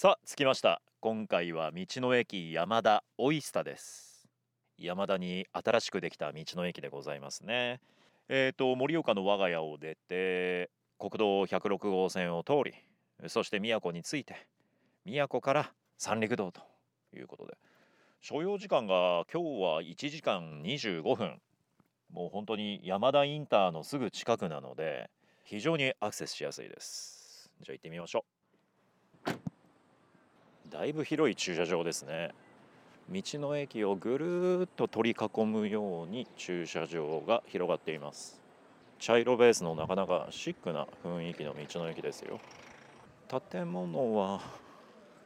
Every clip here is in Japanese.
さあ着きました。今回は道の駅山田オイスタです。山田に新しくできた道の駅でございますね。えーと盛岡の我が家を出て国道106号線を通りそして宮古に着いて宮古から三陸道ということで所要時間が今日は1時間25分。もう本当に山田インターのすぐ近くなので非常にアクセスしやすいです。じゃあ行ってみましょう。だいぶ広い駐車場ですね。道の駅をぐるっと取り囲むように駐車場が広がっています。茶色ベースのなかなかシックな雰囲気の道の駅ですよ。建物は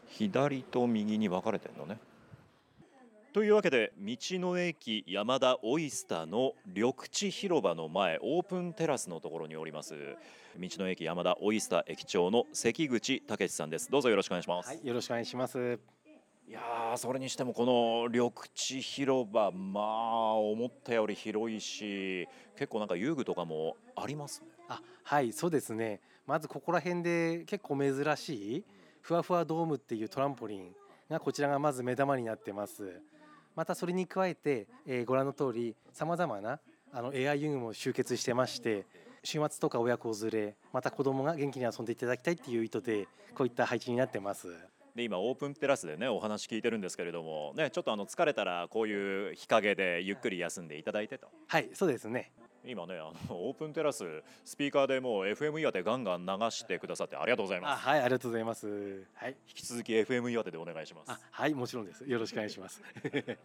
左と右に分かれてるのね。というわけで道の駅山田オイスターの緑地広場の前オープンテラスのところにおります道の駅山田オイスター駅長の関口武さんですどうぞよろしくお願いします、はい、よろしくお願いします。いやーそれにしてもこの緑地広場まあ思ったより広いし結構なんか遊具とかもありますねあ、はい、そうですね。まずここら辺で結構珍しいふわふわドームっていうトランポリンがこちらがまず目玉になってます。またそれに加えて、えーご覧の通りさまざまなあのエア遊具も集結してまして。週末とか親子連れまた子供が元気に遊んでいただきたいっていう意図でこういった配置になってます。で今オープンテラスでねお話聞いてるんですけれどもねちょっとあの疲れたらこういう日陰でゆっくり休んでいただいてとはい、そうですね。今ねあのオープンテラススピーカーでもう FM 岩手ガンガン流してくださってありがとうございあ、ますはい、ありがとうございます。はい、引き続き FM 岩手でお願いしますあ、はい、もちろんです。よろしくお願いします。はい。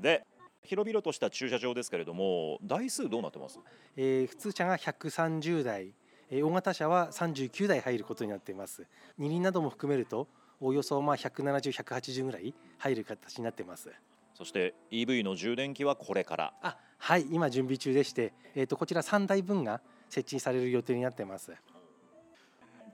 で広々とした駐車場ですけれども台数どうなってます？えー普通車が130台、えー大型車は39台入ることになっています二輪なども含めるとおよそまあ170、180ぐらい入る形になっていますそして EV の充電器はこれから。あはい今準備中でして、えー、とこちら3台分が設置される予定になってます。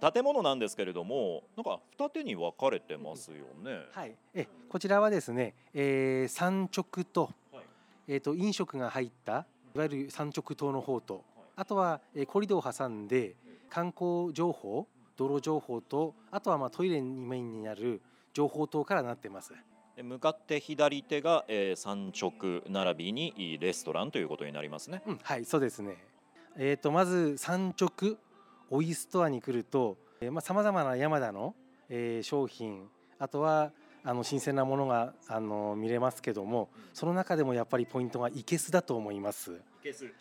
建物なんですけれどもなんか二手に分かれてますよね、はいえこちらはですね、えー産直と,、はい。えー、と飲食が入ったいわゆる産直棟の方とあとは、えーコリドーを挟んで観光情報道路情報とあとはまあトイレにメインになる情報棟からなってます。で向かって左手が、えー、産直並びにレストランということになりますね。うんはいそうですね。えー、とまず産直オイストアに来るとさまざ、まな山田の、えー商品あとはあの新鮮なものがあの見れますけどもその中でもやっぱりポイントが生けすだと思います。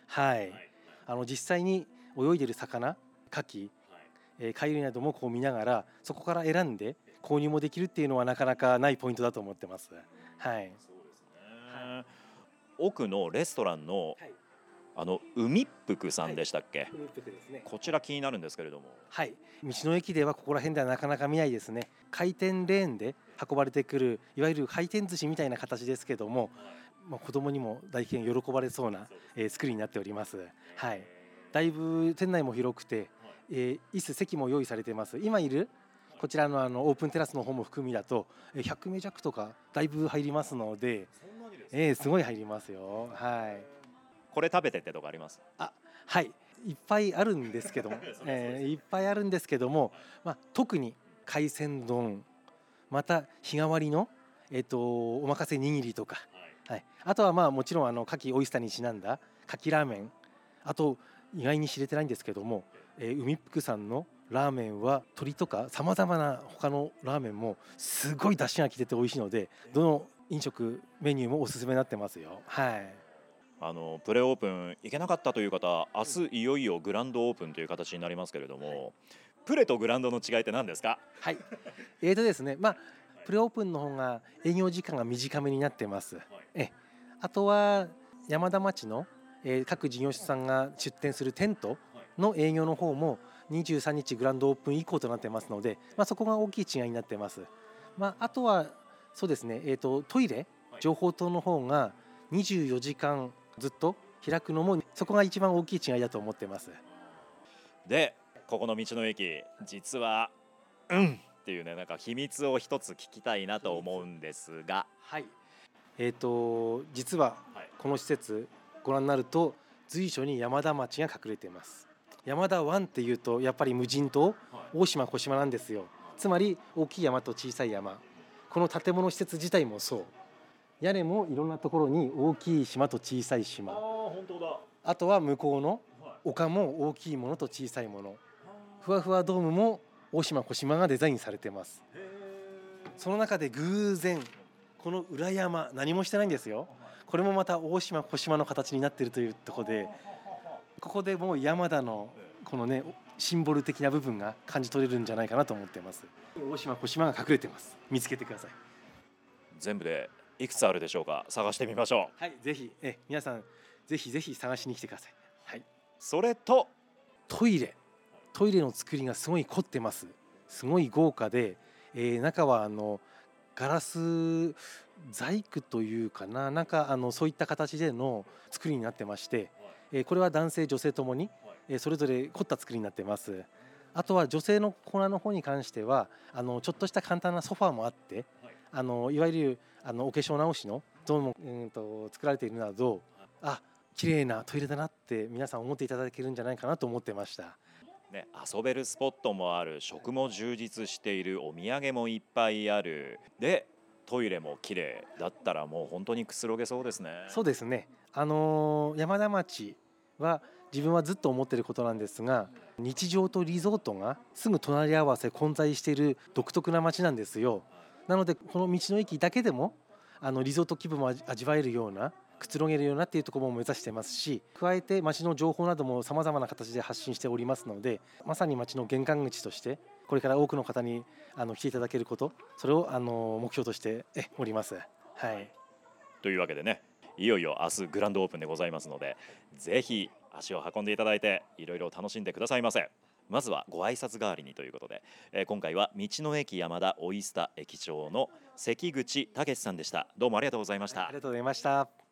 はい、あの実際に泳いでる魚牡蠣えー貝類などもこう見ながらそこから選んで購入もできるっていうのはなかなかないポイントだと思ってます。はい。奥のレストランのはい。あの海っ福さんでしたっけ、ですね。こちら気になるんですけれどもはい。道の駅ではここら辺ではなかなか見ないですね。回転レーンで運ばれてくるいわゆる回転寿司みたいな形ですけども、まあ子供にも大変喜ばれそうな、えー作りになっております。はい。だいぶ店内も広くて、えー椅子席も用意されています。今いるこちらのあのオープンテラスの方も含みだとえー100名弱とかだいぶ入りますので、えーすごい入りますよ。はい。これ食べてってとかあります？はい、いっぱいあるんですけども、えーいっぱいあるんですけども、まあ、特に海鮮丼また日替わりの、えっとおまかせ握りとか、はい、あとはまあもちろんあの牡蠣オイスターにちなんだ牡蠣ラーメンあと意外に知れてないんですけども、えー海っ福さんのラーメンは鶏とかさまざまな他のラーメンもすごい出汁がきてて美味しいのでどの飲食メニューもおすすめになってますよ。はいあのプレオープン行けなかったという方明日いよいよグランドオープンという形になりますけれども、プレとグランドの違いって何ですか？はい。えーとですね、まあプレオープンの方が営業時間が短めになってます。え、あとは山田町の、えー各事業者さんが出店するテントの営業の方も23日グランドオープン以降となってますので、まあそこが大きい違いになってます。まああとはそうですね、えーとトイレ情報棟の方が24時間ずっと開くのもそこが一番大きい違いだと思ってます。でここの道の駅実は「うん」っていうねなんか秘密を一つ聞きたいなと思うんですが、はい。えっ、と実ははいこの施設ご覧になると随所に山田町が隠れています山田湾っていうとやっぱり無人島？大島小島なんですよ。つまり大きい山と小さい山。この建物施設自体もそう。屋根もいろんなところに大きい島と小さい島。本当だ。あとは向こうの丘も大きいものと小さいもの。ふわふわドームも大島小島がデザインされてます。その中で偶然この裏山何もしてないんですよ。これもまた大島小島の形になっているというところでここでもう山田のこのねシンボル的な部分が感じ取れるんじゃないかなと思ってます。大島小島が隠れてます。見つけてください。全部でいくつあるでしょうか？探してみましょう。はいぜひえ皆さんぜひぜひ探しに来てください。はい。それとトイレ。トイレの作りがすごい凝ってます。すごい豪華で、えー中はあのガラス細工というかな。なんかあのそういった形での作りになってまして、えーこれは男性女性ともに、えーそれぞれ凝った作りになってます。あとは女性のコーナーの方に関してはあのちょっとした簡単なソファーもあって、あのいわゆるあのお化粧直しのゾーンもうんと作られているなどあ綺麗なトイレだなって皆さん思っていただけるんじゃないかなと思ってました。ね、遊べるスポットもある食も充実しているお土産もいっぱいある。でトイレも綺麗だったらもう本当にくつろげそうですね。そうですねあの山田町は自分はずっと思ってることなんですが日常とリゾートがすぐ隣り合わせ混在している独特な町なんですよ。なのでこの道の駅だけでもあのリゾート気分も味わえるようなくつろげるようなっていうところも目指してますし加えて町の情報などもさまざまな形で発信しておりますのでまさに町の玄関口としてこれから多くの方にあの来ていただけることそれをあの目標としております。はい。というわけでね。いよいよ明日グランドオープンでございますのでぜひ足を運んでいただいていろいろ楽しんでくださいませ。まずはご挨拶代わりにということで、えー今回は道の駅山田オイスタ駅長の関口武さんでした。どうもありがとうございました。ありがとうございました。